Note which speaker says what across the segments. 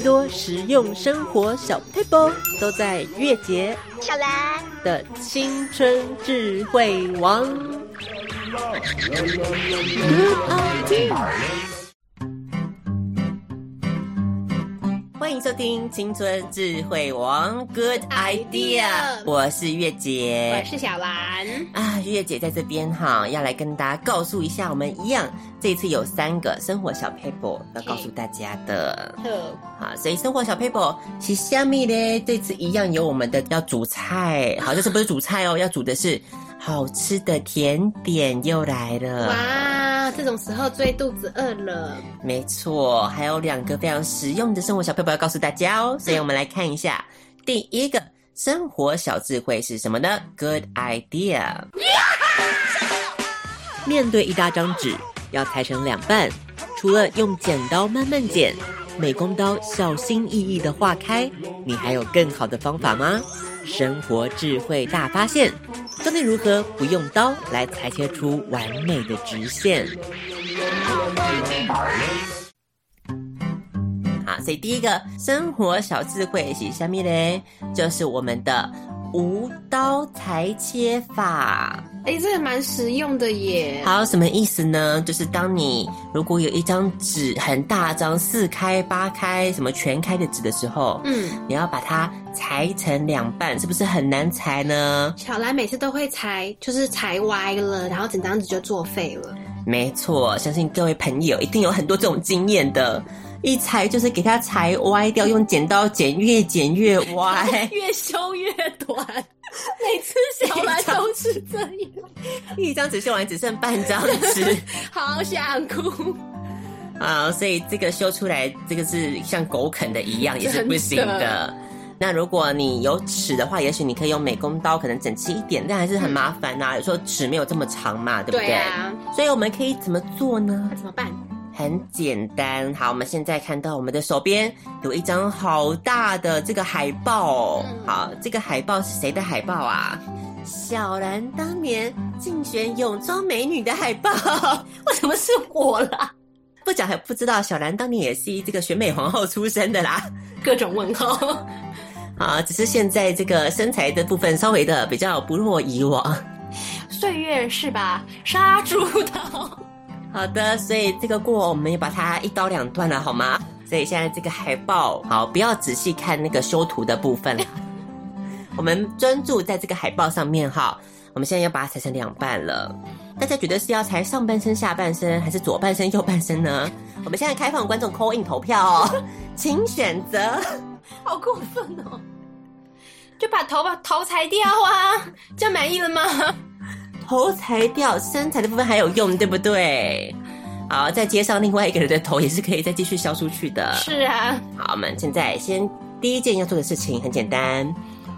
Speaker 1: 最多实用生活小撇步都在月结
Speaker 2: 小兰
Speaker 1: 的青春智慧王。迎收听《青春智慧王》，Good idea！我是月姐，
Speaker 2: 我是小兰
Speaker 1: 啊。月姐在这边哈，要来跟大家告诉一下，我们一样这一次有三个生活小 paper 要告诉大家的。好，所以生活小 paper 是虾米呢？这次一样有我们的要煮菜，好，这次不是煮菜哦，要煮的是好吃的甜点又来了。
Speaker 2: 哇！这种时候最肚子饿了，
Speaker 1: 没错，还有两个非常实用的生活小撇步要告诉大家哦，所以我们来看一下，第一个生活小智慧是什么呢？Good idea！面对一大张纸，要裁成两半，除了用剪刀慢慢剪，美工刀小心翼翼的划开，你还有更好的方法吗？生活智慧大发现。教你如何不用刀来裁切出完美的直线。好，所以第一个生活小智慧是什么呢？就是我们的无刀裁切法。
Speaker 2: 哎，这个蛮实用的耶。
Speaker 1: 好，什么意思呢？就是当你如果有一张纸很大张，四开八开，什么全开的纸的时候，嗯，你要把它裁成两半，是不是很难裁呢？
Speaker 2: 小兰每次都会裁，就是裁歪了，然后整张纸就作废了。
Speaker 1: 没错，相信各位朋友一定有很多这种经验的，一裁就是给它裁歪掉，用剪刀剪，越剪越歪，
Speaker 2: 越修越短。每次小兰都是这样，
Speaker 1: 一张纸修完只剩半张纸，
Speaker 2: 好想哭
Speaker 1: 啊！所以这个修出来，这个是像狗啃的一样，也是不行的。那如果你有尺的话，也许你可以用美工刀，可能整齐一点，但还是很麻烦呐、啊。有时候尺没有这么长嘛，对不对？对啊。所以我们可以怎么做呢？
Speaker 2: 怎么办？
Speaker 1: 很简单，好，我们现在看到我们的手边有一张好大的这个海报，好，这个海报是谁的海报啊？小兰当年竞选泳装美女的海报，
Speaker 2: 为什么是我啦？
Speaker 1: 不讲还不知道，小兰当年也是这个选美皇后出身的啦，
Speaker 2: 各种问号。
Speaker 1: 啊，只是现在这个身材的部分稍微的比较不若以往，
Speaker 2: 岁月是把杀猪刀。
Speaker 1: 好的，所以这个过我们也把它一刀两断了，好吗？所以现在这个海报，好，不要仔细看那个修图的部分了，我们专注在这个海报上面哈。我们现在要把它裁成两半了，大家觉得是要裁上半身、下半身，还是左半身、右半身呢？我们现在开放观众 coin 投票哦，请选择。
Speaker 2: 好过分哦！就把头把头裁掉啊，这样满意了吗？
Speaker 1: 头裁掉，身材的部分还有用，对不对？好，再接上另外一个人的头，也是可以再继续削出去的。
Speaker 2: 是啊。好，
Speaker 1: 我们现在先第一件要做的事情很简单，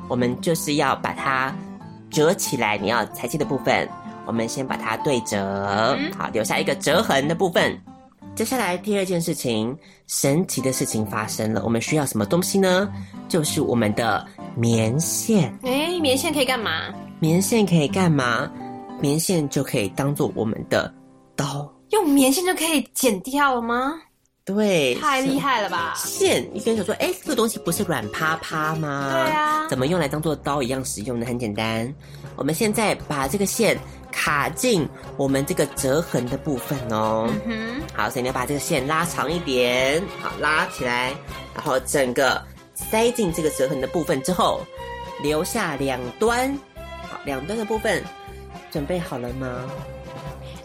Speaker 1: 我们就是要把它折起来。你要裁切的部分，我们先把它对折，嗯、好，留下一个折痕的部分。接下来第二件事情，神奇的事情发生了。我们需要什么东西呢？就是我们的棉线。
Speaker 2: 诶，棉线可以干嘛？
Speaker 1: 棉线可以干嘛？棉线就可以当做我们的刀，
Speaker 2: 用棉线就可以剪掉了吗？
Speaker 1: 对，
Speaker 2: 太厉害了吧！
Speaker 1: 线，你可以想说，哎，这个东西不是软趴趴吗？
Speaker 2: 对啊，
Speaker 1: 怎么用来当做刀一样使用呢？很简单，我们现在把这个线卡进我们这个折痕的部分哦。嗯哼，好，所以你要把这个线拉长一点，好，拉起来，然后整个塞进这个折痕的部分之后，留下两端，好，两端的部分。准备好了吗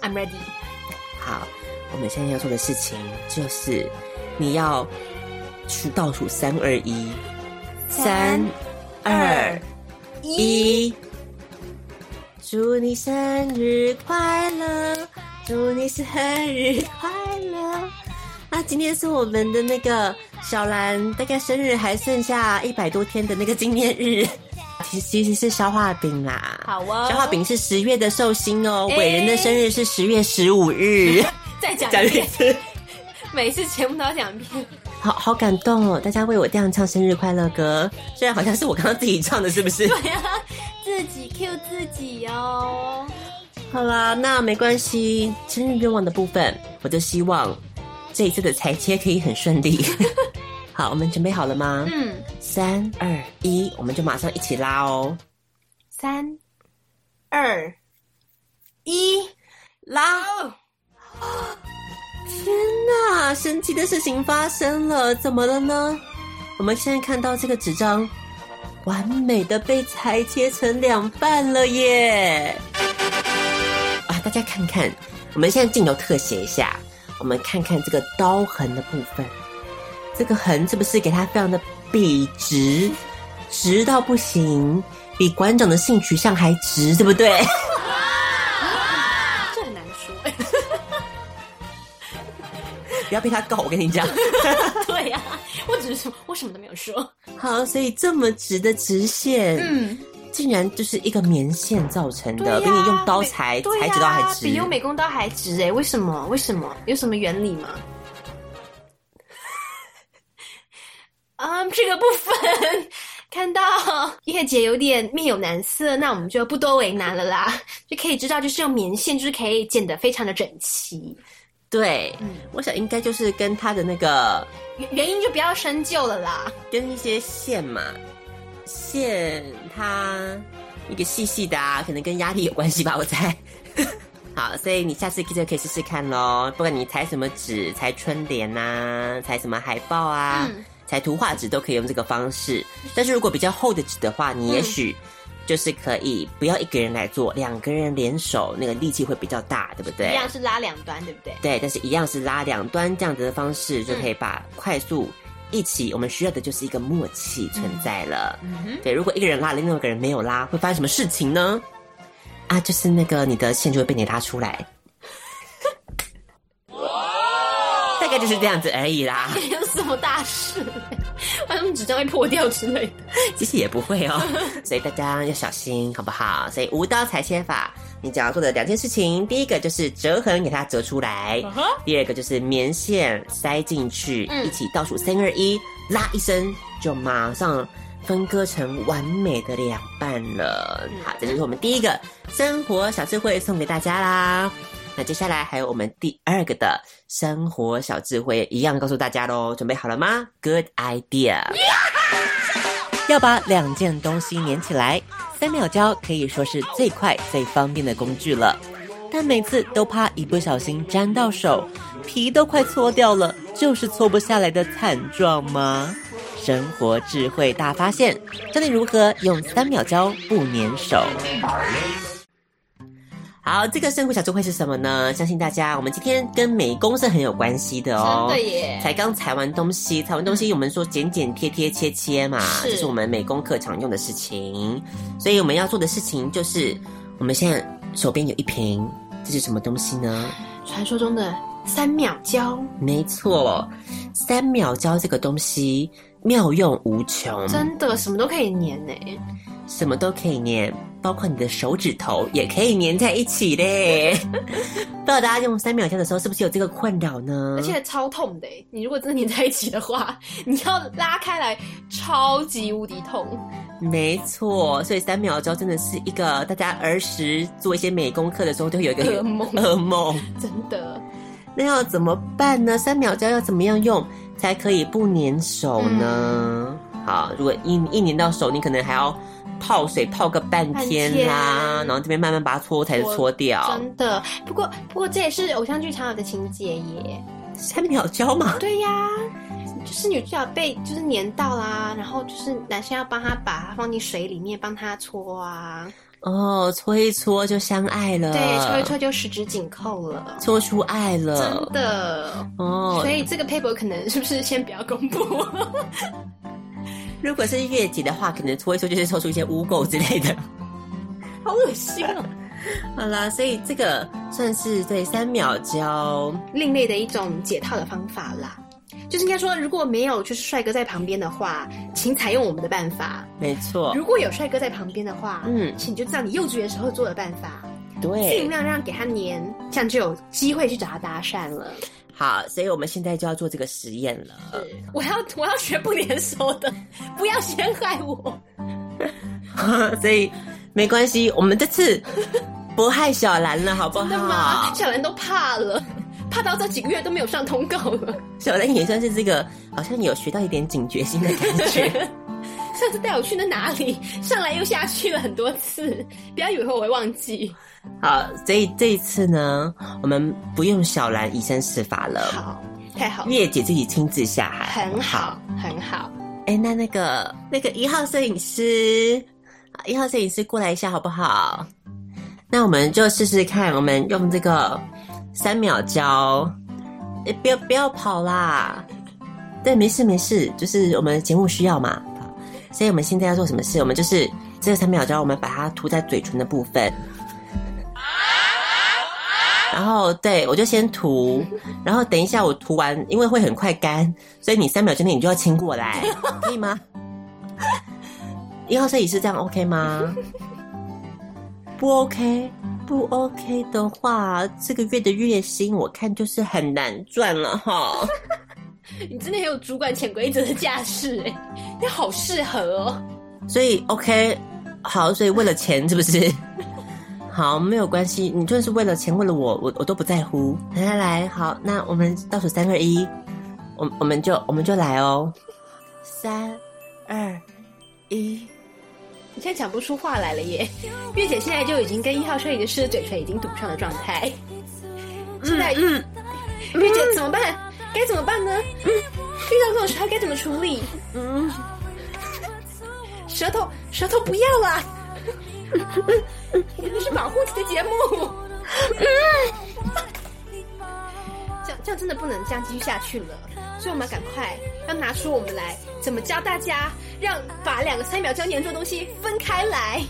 Speaker 2: ？I'm ready。
Speaker 1: 好，我们现在要做的事情就是，你要数倒数三二一，三二一，祝你生日快乐，祝你生日快乐。那，今天是我们的那个小兰，大概生日还剩下一百多天的那个纪念日。其实其实是消化饼啦，
Speaker 2: 好哦。
Speaker 1: 消化饼是十月的寿星哦，伟、欸、人的生日是十月十五日。
Speaker 2: 再讲一次，每次节目都要讲一遍。
Speaker 1: 好好感动哦，大家为我这样唱生日快乐歌，虽然好像是我刚刚自己唱的，是不是？
Speaker 2: 对啊，自己 Q 自己哦。
Speaker 1: 好啦，那没关系。生日愿望的部分，我就希望这一次的裁切可以很顺利。好，我们准备好了吗？
Speaker 2: 嗯，
Speaker 1: 三二一，我们就马上一起拉哦。
Speaker 2: 三二一，
Speaker 1: 拉！天哪，神奇的事情发生了，怎么了呢？我们现在看到这个纸张，完美的被裁切成两半了耶！啊，大家看看，我们现在镜头特写一下，我们看看这个刀痕的部分。这个横是不是给他非常的笔直，直到不行，比馆长的性取向还直，对不对？
Speaker 2: 这很难说哎，
Speaker 1: 不要被他告，我跟你讲。
Speaker 2: 对呀、啊，我只是说，我什么都没有说。
Speaker 1: 好，所以这么直的直线，嗯，竟然就是一个棉线造成的，啊、比你用刀裁、啊、裁纸刀还直，
Speaker 2: 比用美工刀还直哎？为什么？为什么？有什么原理吗？啊，um, 这个部分看到叶姐有点面有难色，那我们就不多为难了啦，就可以知道，就是用棉线，就是可以剪得非常的整齐。
Speaker 1: 对，嗯，我想应该就是跟它的那个
Speaker 2: 原原因就不要深究了啦，
Speaker 1: 跟一些线嘛，线它一个细细的啊，可能跟压力有关系吧，我猜。好，所以你下次记得可以试试看喽，不管你裁什么纸，裁春联呐，裁什么海报啊。嗯裁图画纸都可以用这个方式，但是如果比较厚的纸的话，你也许就是可以不要一个人来做，两个人联手，那个力气会比较大，对不对？
Speaker 2: 一样是拉两端，对不对？
Speaker 1: 对，但是一样是拉两端这样子的方式，就可以把快速一起。我们需要的就是一个默契存在了。嗯，对，如果一个人拉，另外一个人没有拉，会发生什么事情呢？啊，就是那个你的线就会被你拉出来。大概就是这样子而已啦，
Speaker 2: 没 有什么大事，反正纸张会破掉之类的，
Speaker 1: 其实也不会哦，所以大家要小心，好不好？所以无刀裁切法，你只要做的两件事情，第一个就是折痕给它折出来，uh huh. 第二个就是棉线塞进去，嗯、一起倒数三二一，拉一声就马上分割成完美的两半了。好，这就是我们第一个生活小智慧送给大家啦。那接下来还有我们第二个的生活小智慧，一样告诉大家喽，准备好了吗？Good idea！要把两件东西粘起来，三秒胶可以说是最快最方便的工具了。但每次都怕一不小心沾到手，皮都快搓掉了，就是搓不下来的惨状吗？生活智慧大发现，教你如何用三秒胶不粘手。好，这个生活小智慧是什么呢？相信大家，我们今天跟美工是很有关系的哦。
Speaker 2: 真的耶！
Speaker 1: 才刚裁完东西，裁完东西，我们说剪剪贴贴切切嘛，是这是我们美工课常用的事情。所以我们要做的事情就是，我们现在手边有一瓶，这是什么东西呢？
Speaker 2: 传说中的三秒胶。
Speaker 1: 没错，三秒胶这个东西妙用无穷，
Speaker 2: 真的什么都可以粘呢。
Speaker 1: 什么都可以粘。包括你的手指头也可以粘在一起嘞。不知道大家用三秒胶的时候是不是有这个困扰呢？
Speaker 2: 而且超痛的，你如果真的粘在一起的话，你要拉开来，超级无敌痛。
Speaker 1: 没错，所以三秒胶真的是一个大家儿时做一些美工课的时候都有一个噩梦。噩梦，
Speaker 2: 真的。
Speaker 1: 那要怎么办呢？三秒胶要怎么样用才可以不粘手呢？嗯、好，如果一一粘到手，你可能还要。泡水泡个半天啦，天然后这边慢慢把它搓才是搓掉。
Speaker 2: 真的，不过不过这也是偶像剧常有的情节耶。
Speaker 1: 三秒胶嘛？
Speaker 2: 对呀，就是女主角被就是粘到啦，然后就是男生要帮她把它放进水里面帮她搓啊。
Speaker 1: 哦，搓一搓就相爱了。
Speaker 2: 对，搓一搓就十指紧扣了，
Speaker 1: 搓出爱了。
Speaker 2: 真的哦，所以这个 paper 可能是不是先不要公布？
Speaker 1: 如果是月季的话，可能搓一搓就是抽出一些污垢之类的，
Speaker 2: 好恶心哦！
Speaker 1: 好啦，所以这个算是对三秒胶
Speaker 2: 另类的一种解套的方法啦。就是应该说，如果没有就是帅哥在旁边的话，请采用我们的办法。
Speaker 1: 没错，
Speaker 2: 如果有帅哥在旁边的话，嗯，请就照你幼稚园时候做的办法，
Speaker 1: 对，
Speaker 2: 尽量让给他黏，这样就有机会去找他搭讪了。
Speaker 1: 好，所以我们现在就要做这个实验了。
Speaker 2: 我要我要学不粘手的，不要陷害我。
Speaker 1: 所以没关系，我们这次 不害小兰了，好不好？
Speaker 2: 真的吗？小兰都怕了，怕到这几个月都没有上通告了。
Speaker 1: 小兰也算是这个，好像有学到一点警觉心的感觉。
Speaker 2: 上次带我去那哪里，上来又下去了很多次，不要以为我会忘记。
Speaker 1: 好，所以这一次呢，我们不用小兰以身试法了。
Speaker 2: 好，太好了，
Speaker 1: 月姐自己亲自下海，
Speaker 2: 很好，很好。
Speaker 1: 哎、欸，那那个那个一号摄影师，一号摄影师过来一下好不好？那我们就试试看，我们用这个三秒胶。哎、欸，不要不要跑啦！对，没事没事，就是我们节目需要嘛。所以我们现在要做什么事？我们就是这个三秒胶，我们把它涂在嘴唇的部分。然后，对，我就先涂，然后等一下我涂完，因为会很快干，所以你三秒之内你就要亲过来，可以吗？一号摄影师这样 OK 吗？不 OK，不 OK 的话，这个月的月薪我看就是很难赚了哈。
Speaker 2: 你真的很有主管潜规则的架势哎，你好适合哦。
Speaker 1: 所以 OK，好，所以为了钱是不是？好，没有关系，你就是为了钱，为了我，我我都不在乎。来来来，好，那我们倒数三二一，我我们就我们就来哦，三二一，
Speaker 2: 你现在讲不出话来了耶。月姐现在就已经跟一号摄影师的嘴唇已经堵上的状态。现在，嗯，月姐怎么办？该怎么办呢？嗯，遇到这种时候该怎么处理？嗯，舌头，舌头不要啦。我们是保护级的节目，这样这样真的不能这样继续下去了，所以我们要赶快要拿出我们来，怎么教大家让把两个三秒胶粘住的东西分开来？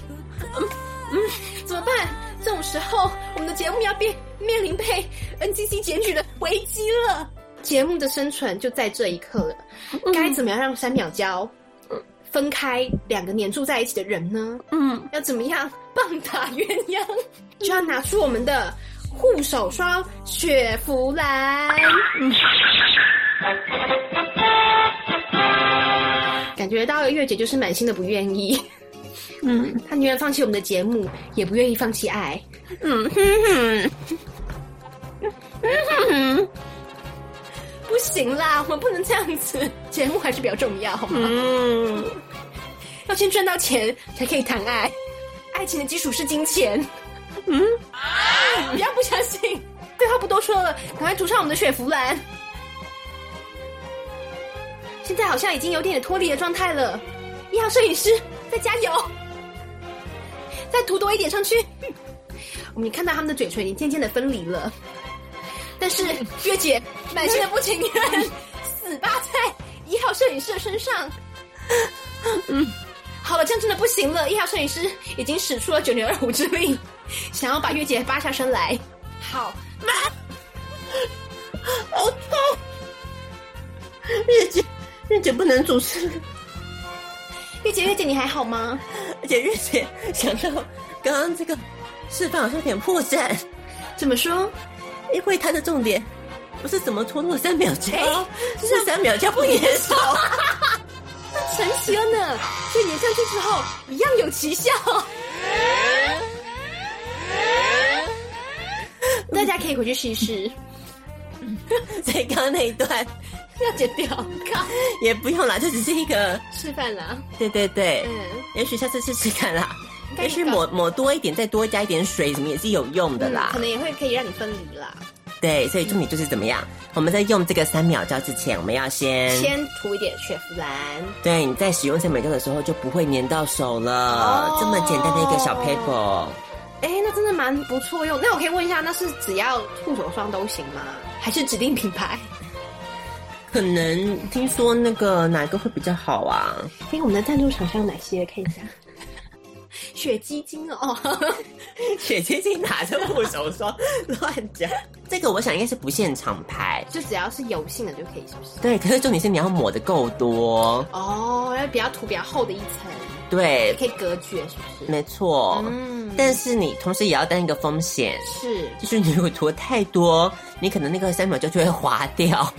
Speaker 2: 嗯嗯，怎么办？这种时候我们的节目要变面临被 NCC 检举的危机了，节目的生存就在这一刻了。该怎么样让三秒胶？分开两个黏住在一起的人呢？嗯，要怎么样棒打鸳鸯？就要拿出我们的护手霜雪佛兰。嗯，感觉到月姐就是满心的不愿意。嗯，她宁愿放弃我们的节目，也不愿意放弃爱。嗯哼哼，嗯哼哼，不行啦，我们不能这样子，节目还是比较重要，好吗？嗯。要先赚到钱才可以谈爱，爱情的基础是金钱。嗯，不要不相信，废话不多说了，赶快涂上我们的雪佛兰。现在好像已经有点脱离的状态了，一号摄影师再加油，再涂多一点上去。我们看到他们的嘴唇已经渐渐的分离了，但是月姐满心的不情愿，死扒在一号摄影师的身上。嗯。好了，这样真的不行了。一号摄影师已经使出了九牛二虎之力，想要把月姐扒下身来。好，妈，好痛！月姐，月姐不能主持。月姐，月姐，你还好吗？而且月姐想到刚刚这个示范好像有点破绽。怎么说？因为它的重点不是怎么拖落三秒胶，欸、是三秒胶不粘手。神奇了呢！所以粘上去之后一样有奇效。大家可以回去试一试。所以刚刚那一段要剪掉，也不用啦，就只是一个示范啦。对对对，嗯，也许下次试试看啦。也是抹抹多一点，再多加一点水，什么也是有用的啦。可能也会可以让你分离啦。对，所以重点就是怎么样？我们在用这个三秒胶之前，我们要先先涂一点雪佛兰。对，你在使用三秒胶的时候就不会粘到手了。哦，这么简单的一个小 paper。哎，那真的蛮不错用。那我可以问一下，那是只要护手霜都行吗？还是指定品牌？可能听说那个哪个会比较好啊？哎我们的赞助厂商有哪些？可以讲。雪肌精哦，雪肌精拿着护手霜乱讲。这个我想应该是不限厂牌，就只要是油性的就可以，是不是？对，可是重点是你要抹的够多哦，要比较涂比较厚的一层，对，可以隔绝，是不是？没错，嗯。但是你同时也要担一个风险，是，就是你如果涂太多，你可能那个三秒胶就会滑掉，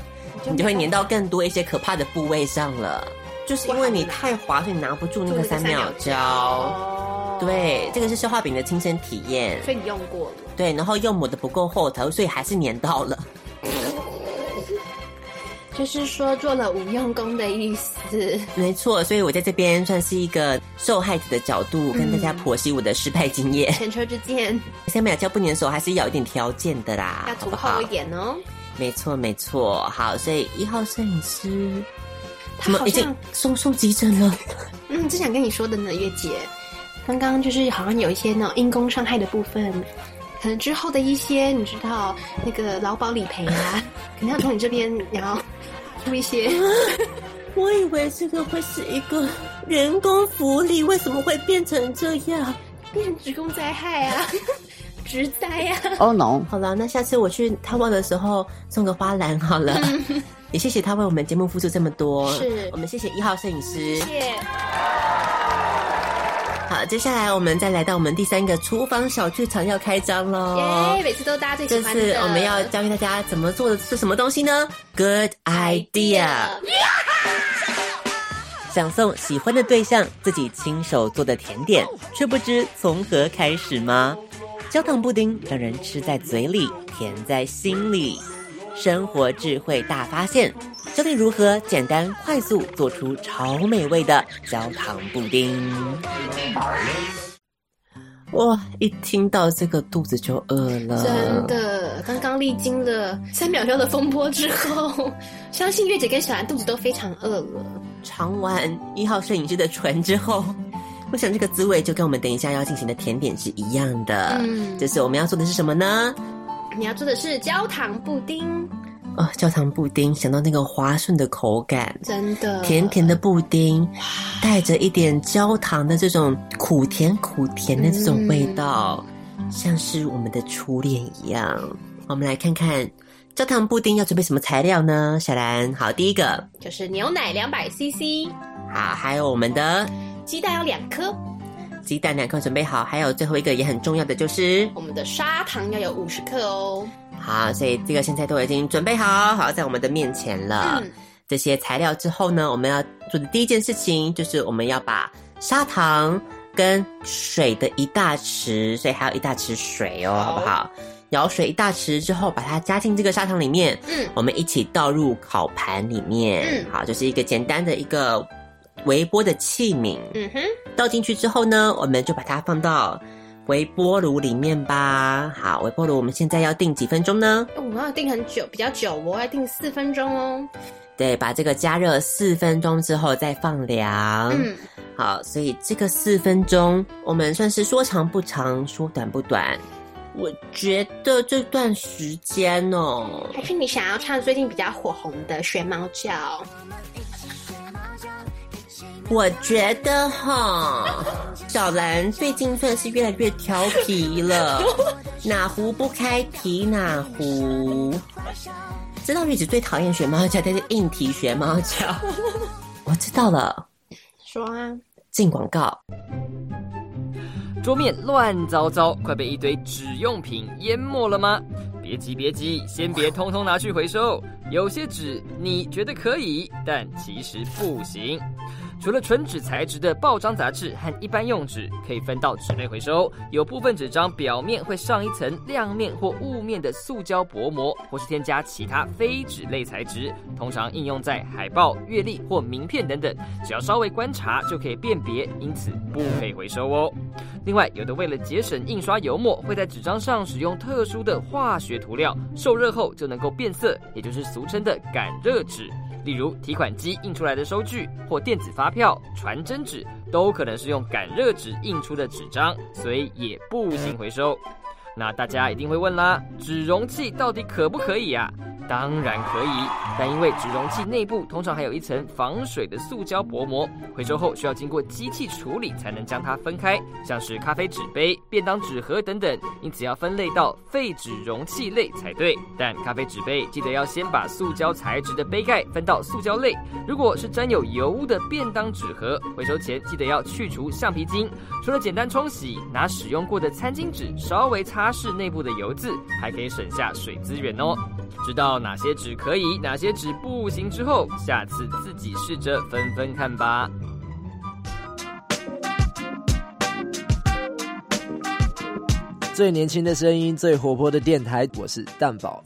Speaker 2: 你就会粘到更多一些可怕的部位上了。就是因为你太滑，所以拿不住那个三秒胶。对，这个是消化饼的亲身体验，所以你用过了。对，然后又抹的不够厚头，所以还是粘到了。就是说做了无用功的意思。
Speaker 1: 没错，所以我在这边算是一个受害者的角度，跟大家剖析我的失败经验。
Speaker 2: 前车之鉴，
Speaker 1: 三秒胶不粘手还是要一点条件的啦，
Speaker 2: 要涂厚一点哦。
Speaker 1: 没错，没错。好，所以一号摄影师，
Speaker 2: 他们已经
Speaker 1: 送送急诊了。
Speaker 2: 嗯，正想跟你说的呢，月姐。刚刚就是好像有一些那种因公伤害的部分，可能之后的一些你知道那个劳保理赔啊，可能要从你这边然后出一些。
Speaker 1: 我以为这个会是一个员工福利，为什么会变成这样？
Speaker 2: 变成职工灾害啊，职灾啊
Speaker 1: ！Oh no！好了，那下次我去探望的时候送个花篮好了。也谢谢他为我们节目付出这么多，
Speaker 2: 是我
Speaker 1: 们谢谢一号摄影师。
Speaker 2: 谢谢。
Speaker 1: 好，接下来我们再来到我们第三个厨房小剧场要开张喽！
Speaker 2: 耶，每次都大家最喜欢的。
Speaker 1: 这次我们要教给大家怎么做的是什么东西呢？Good idea！想送喜欢的对象自己亲手做的甜点，却不知从何开始吗？焦糖布丁让人吃在嘴里，甜在心里。生活智慧大发现。教你如何简单快速做出超美味的焦糖布丁。哇，一听到这个肚子就饿了。
Speaker 2: 真的，刚刚历经了三秒钟的风波之后，相信月姐跟小兰肚子都非常饿了。
Speaker 1: 尝完一号摄影师的唇之后，我想这个滋味就跟我们等一下要进行的甜点是一样的。嗯，就是我们要做的是什么呢？
Speaker 2: 你要做的是焦糖布丁。
Speaker 1: 哦，焦糖布丁，想到那个滑顺的口感，
Speaker 2: 真的
Speaker 1: 甜甜的布丁，带着一点焦糖的这种苦甜苦甜的这种味道，嗯、像是我们的初恋一样。我们来看看焦糖布丁要准备什么材料呢？小兰，好，第一个
Speaker 2: 就是牛奶两百 CC，
Speaker 1: 好，还有我们的
Speaker 2: 鸡蛋要两颗，
Speaker 1: 鸡蛋两颗准备好，还有最后一个也很重要的就是
Speaker 2: 我们的砂糖要有五十克哦。
Speaker 1: 好，所以这个现在都已经准备好，好在我们的面前了。嗯、这些材料之后呢，我们要做的第一件事情就是我们要把砂糖跟水的一大匙，所以还有一大匙水哦，好，好不好？舀水一大匙之后，把它加进这个砂糖里面，嗯，我们一起倒入烤盘里面，嗯，好，就是一个简单的一个微波的器皿，嗯哼，倒进去之后呢，我们就把它放到。微波炉里面吧，好，微波炉我们现在要定几分钟呢？
Speaker 2: 我们要定很久，比较久，我要定四分钟哦。
Speaker 1: 对，把这个加热四分钟之后再放凉。嗯，好，所以这个四分钟我们算是说长不长，说短不短。我觉得这段时间哦，
Speaker 2: 还是你想要唱最近比较火红的《学猫叫》。
Speaker 1: 我觉得哈，小兰最近算是越来越调皮了，哪壶不开提哪壶。知道月子最讨厌学猫叫，但是硬提学猫叫。我知道了，
Speaker 2: 说啊，
Speaker 1: 进广告。
Speaker 3: 桌面乱糟糟，快被一堆纸用品淹没了吗？别急别急，先别通通拿去回收。有些纸你觉得可以，但其实不行。除了纯纸材质的报章杂志和一般用纸可以分到纸类回收，有部分纸张表面会上一层亮面或雾面的塑胶薄膜，或是添加其他非纸类材质，通常应用在海报、月历或名片等等，只要稍微观察就可以辨别，因此不可以回收哦。另外，有的为了节省印刷油墨，会在纸张上使用特殊的化学涂料，受热后就能够变色，也就是俗称的感热纸。例如提款机印出来的收据或电子发票、传真纸，都可能是用感热纸印出的纸张，所以也不行回收。那大家一定会问啦，纸容器到底可不可以呀？当然可以，但因为纸容器内部通常还有一层防水的塑胶薄膜，回收后需要经过机器处理才能将它分开，像是咖啡纸杯、便当纸盒等等，因此要分类到废纸容器类才对。但咖啡纸杯记得要先把塑胶材质的杯盖分到塑胶类。如果是沾有油污的便当纸盒，回收前记得要去除橡皮筋，除了简单冲洗，拿使用过的餐巾纸稍微擦拭内部的油渍，还可以省下水资源哦。知哪些纸可以，哪些纸不行之后，下次自己试着分分看吧。
Speaker 4: 最年轻的声音，最活泼的电台，我是蛋宝。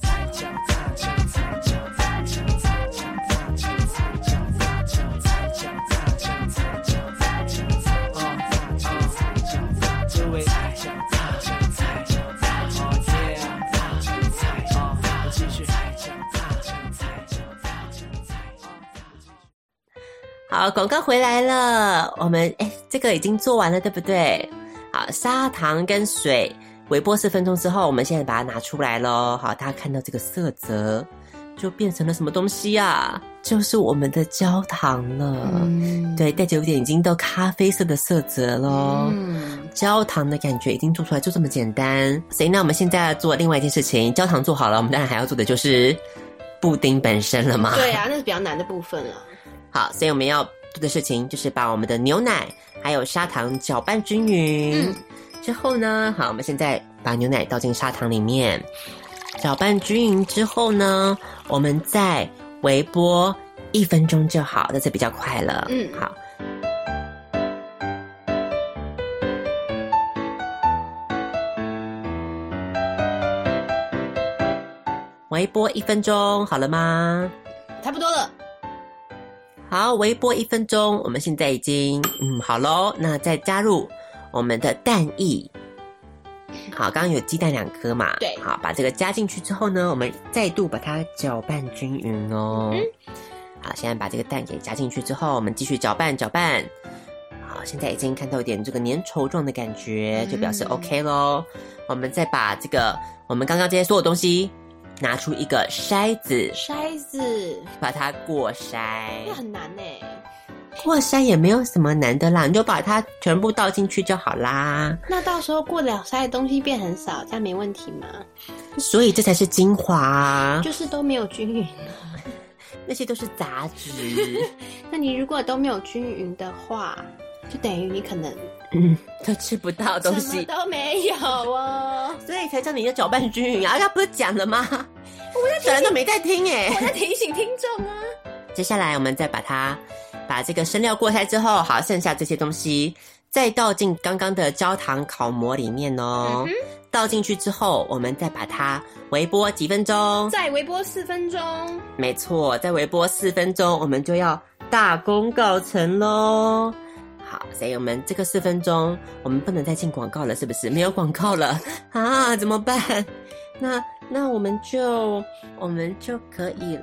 Speaker 1: 好，广告回来了。我们哎，这个已经做完了，对不对？好，砂糖跟水微波四分钟之后，我们现在把它拿出来喽。好，大家看到这个色泽，就变成了什么东西啊？就是我们的焦糖了。嗯，对，带着有点已经到咖啡色的色泽喽。嗯，焦糖的感觉已经做出来，就这么简单。所以，那我们现在要做另外一件事情，焦糖做好了，我们当然还要做的就是布丁本身了嘛。
Speaker 2: 对啊，那是比较难的部分了。
Speaker 1: 好，所以我们要做的事情就是把我们的牛奶还有砂糖搅拌均匀。嗯。之后呢，好，我们现在把牛奶倒进砂糖里面，搅拌均匀之后呢，我们再微波一分钟就好，那这比较快了。嗯，好。微波一分钟，好了吗？
Speaker 2: 差不多了。
Speaker 1: 好，微波一分钟，我们现在已经嗯好喽。那再加入我们的蛋液。好，刚刚有鸡蛋两颗嘛？
Speaker 2: 对。
Speaker 1: 好，把这个加进去之后呢，我们再度把它搅拌均匀哦。嗯。好，现在把这个蛋给加进去之后，我们继续搅拌搅拌。好，现在已经看到一点这个粘稠状的感觉，就表示 OK 喽。嗯。我们再把这个我们刚刚这些所有东西。拿出一个筛子，
Speaker 2: 筛子，
Speaker 1: 把它过筛。
Speaker 2: 那很难呢。
Speaker 1: 过筛也没有什么难的啦，你就把它全部倒进去就好啦。
Speaker 2: 那到时候过了筛的东西变很少，这样没问题吗？
Speaker 1: 所以这才是精华啊，
Speaker 2: 就是都没有均匀，
Speaker 1: 那些都是杂质。
Speaker 2: 那你如果都没有均匀的话，就等于你可能。
Speaker 1: 嗯，都吃不到东西，
Speaker 2: 都没有哦，
Speaker 1: 所以才叫你要搅拌均匀啊！他不是讲了吗？我在讲，人都没在听哎，
Speaker 2: 我在提醒听众啊。
Speaker 1: 接下来我们再把它把这个生料过筛之后，好，剩下这些东西再倒进刚刚的焦糖烤模里面哦。嗯、倒进去之后，我们再把它微波几分钟，
Speaker 2: 再微波四分钟。
Speaker 1: 没错，再微波四分钟，我们就要大功告成喽。好，所以我们这个四分钟，我们不能再进广告了，是不是？没有广告了 啊？怎么办？那那我们就我们就可以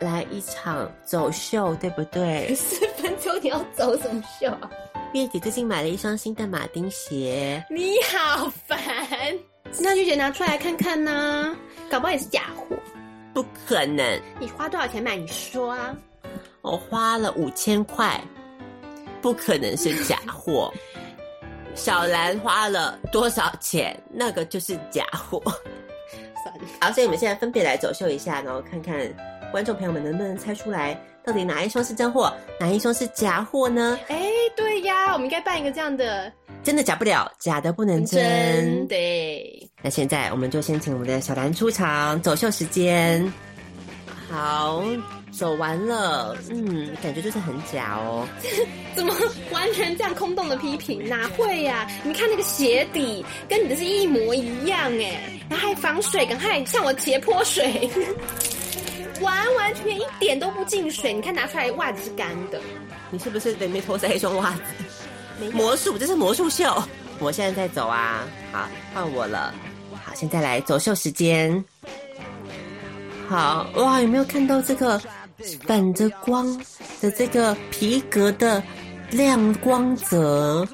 Speaker 1: 来一场走秀，对不对？
Speaker 2: 四分钟你要走什么秀啊？
Speaker 1: 月姐最近买了一双新的马丁鞋，
Speaker 2: 你好烦。那月姐拿出来看看呢？搞不好也是假货。
Speaker 1: 不可能。
Speaker 2: 你花多少钱买？你说啊。
Speaker 1: 我花了五千块。不可能是假货，小兰花了多少钱？那个就是假
Speaker 2: 货。
Speaker 1: 好，所以我们现在分别来走秀一下，然后看看观众朋友们能不能猜出来，到底哪一双是真货，哪一双是假货呢？
Speaker 2: 哎、欸，对呀，我们应该办一个这样的，
Speaker 1: 真的假不了，假的不能真。
Speaker 2: 真对。
Speaker 1: 那现在我们就先请我们的小兰出场，走秀时间。好。走完了，嗯，感觉就是很假哦。
Speaker 2: 怎么完全这样空洞的批评？哪会呀、啊？你看那个鞋底跟你的是一模一样哎，然后还防水，刚还像我斜泼水，完完全全一点都不进水。你看拿出来袜子是干的，
Speaker 1: 你是不是里面脱塞一双袜子？魔术，这是魔术秀。我现在在走啊，好，换我了。好，现在来走秀时间。好哇，有没有看到这个？反着光的这个皮革的亮光泽，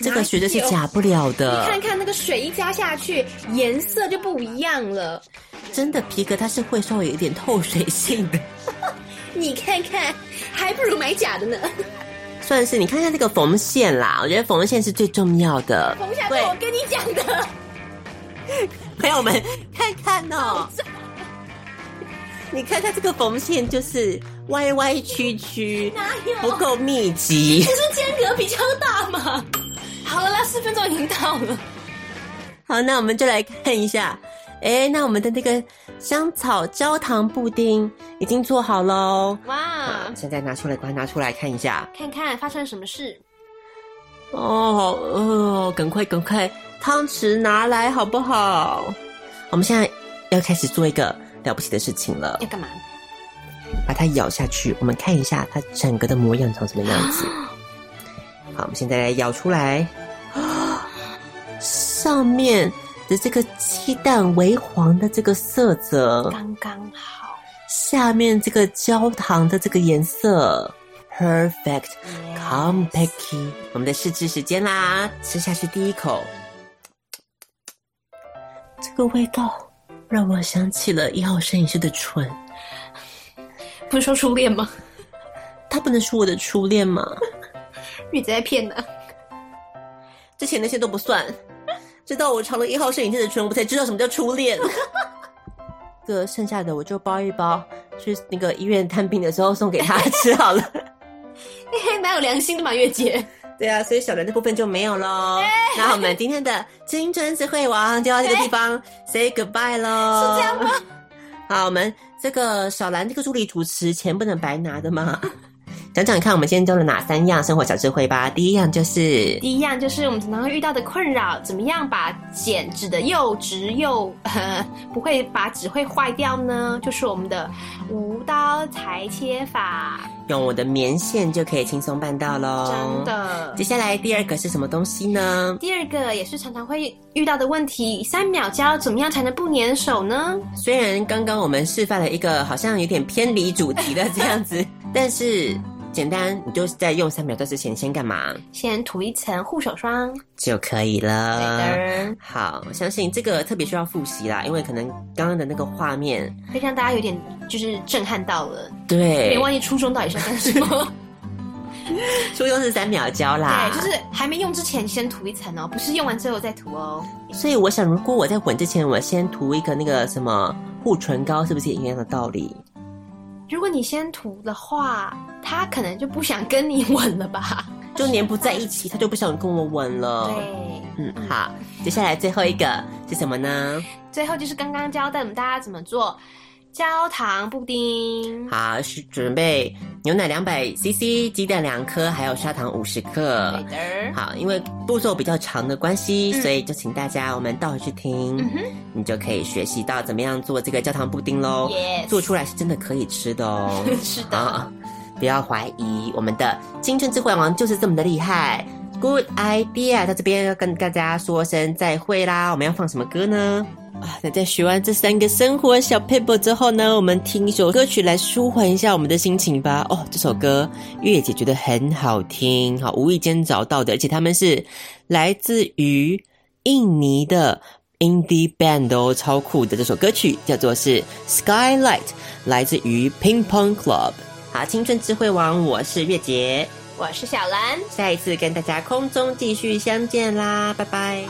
Speaker 1: 这个绝对是假不了的。
Speaker 2: 你看看那个水一加下去，颜色就不一样了。
Speaker 1: 真的皮革它是会稍微有一点透水性的。
Speaker 2: 你看看，还不如买假的呢。
Speaker 1: 算是，你看看这个缝线啦，我觉得缝线是最重要的。
Speaker 2: 缝线是我跟你讲的。
Speaker 1: 朋友们，看看哦。你看它这个缝线就是歪歪曲曲，哪有？不够密集。
Speaker 2: 不是间隔比较大嘛？好了啦，四分钟已经到了。
Speaker 1: 好，那我们就来看一下。哎，那我们的那个香草焦糖布丁已经做好喽。哇！现在拿出来，快拿出来看一下，
Speaker 2: 看看发生了什么事。
Speaker 1: 哦，哦，赶快赶快，汤匙拿来好不好？我们现在要开始做一个。了不起的事情了！
Speaker 2: 要干嘛？
Speaker 1: 把它咬下去，我们看一下它整个的模样长什么样子。好，我们现在来咬出来。上面的这个鸡蛋微黄的这个色泽
Speaker 2: 刚刚好，
Speaker 1: 下面这个焦糖的这个颜色 perfect compeki。我们的试吃时间啦，吃下去第一口，这个味道让我想起了一号摄影师的唇。
Speaker 2: 不是说初恋吗？
Speaker 1: 他不能是我的初恋吗？
Speaker 2: 你在骗呢？
Speaker 1: 之前那些都不算，直到我尝了一号摄影师的唇，我才知道什么叫初恋。这剩下的我就包一包，去那个医院探病的时候送给他吃好了。
Speaker 2: 你还蛮有良心的嘛，月姐。
Speaker 1: 对啊，所以小兰的部分就没有喽。那我们今天的青春智慧王就到这个地方 say goodbye 喽。
Speaker 2: 是这样吗？
Speaker 1: 好，我们这个小兰这个助理主持钱不能白拿的嘛。讲讲看，我们今天教了哪三样生活小智慧吧。第一样就是，
Speaker 2: 第一样就是我们常常会遇到的困扰，怎么样把剪纸的又直又呃不会把纸会坏掉呢？就是我们的无刀裁切法，
Speaker 1: 用我的棉线就可以轻松办到喽。
Speaker 2: 真的。接
Speaker 1: 下来第二个是什么东西呢？
Speaker 2: 第二个也是常常会遇到的问题，三秒胶怎么样才能不粘手呢？
Speaker 1: 虽然刚刚我们示范了一个好像有点偏离主题的这样子，但是。简单，你就在用三秒胶之前先干嘛？
Speaker 2: 先涂一层护手霜
Speaker 1: 就可以了。好，我相信这个特别需要复习啦，因为可能刚刚的那个画面
Speaker 2: 会让大家有点就是震撼到了。
Speaker 1: 对，
Speaker 2: 别忘记初衷到底是干什么？
Speaker 1: 初衷是三秒胶啦。
Speaker 2: 对，就是还没用之前先涂一层哦，不是用完之后再涂哦。
Speaker 1: 所以我想，如果我在滚之前，我先涂一个那个什么护唇膏，是不是也一样的道理？
Speaker 2: 如果你先涂的话，他可能就不想跟你吻了吧？
Speaker 1: 就黏不在一起，他就不想跟我吻了。
Speaker 2: 对，
Speaker 1: 嗯，好，接下来最后一个是什么呢？
Speaker 2: 最后就是刚刚教的，我们大家怎么做。焦糖布丁，好，
Speaker 1: 是准备牛奶两百 CC，鸡蛋两颗，还有砂糖五十克。
Speaker 2: 对的。
Speaker 1: 好，因为步骤比较长的关系，嗯、所以就请大家我们倒回去听，嗯、你就可以学习到怎么样做这个焦糖布丁
Speaker 2: 喽。
Speaker 1: 做出来是真的可以吃的哦。
Speaker 2: 是的、
Speaker 1: 啊，不要怀疑，我们的青春智慧王就是这么的厉害。Good idea，在这边要跟大家说声再会啦。我们要放什么歌呢？啊，那在学完这三个生活小 paper 之后呢，我们听一首歌曲来舒缓一下我们的心情吧。哦，这首歌月姐觉得很好听，好，无意间找到的，而且他们是来自于印尼的 indie band 哦，超酷的。这首歌曲叫做是 Skylight，来自于 Ping Pong Club。好，青春智慧王，我是月姐，
Speaker 2: 我是小兰，
Speaker 1: 下一次跟大家空中继续相见啦，拜拜。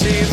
Speaker 5: see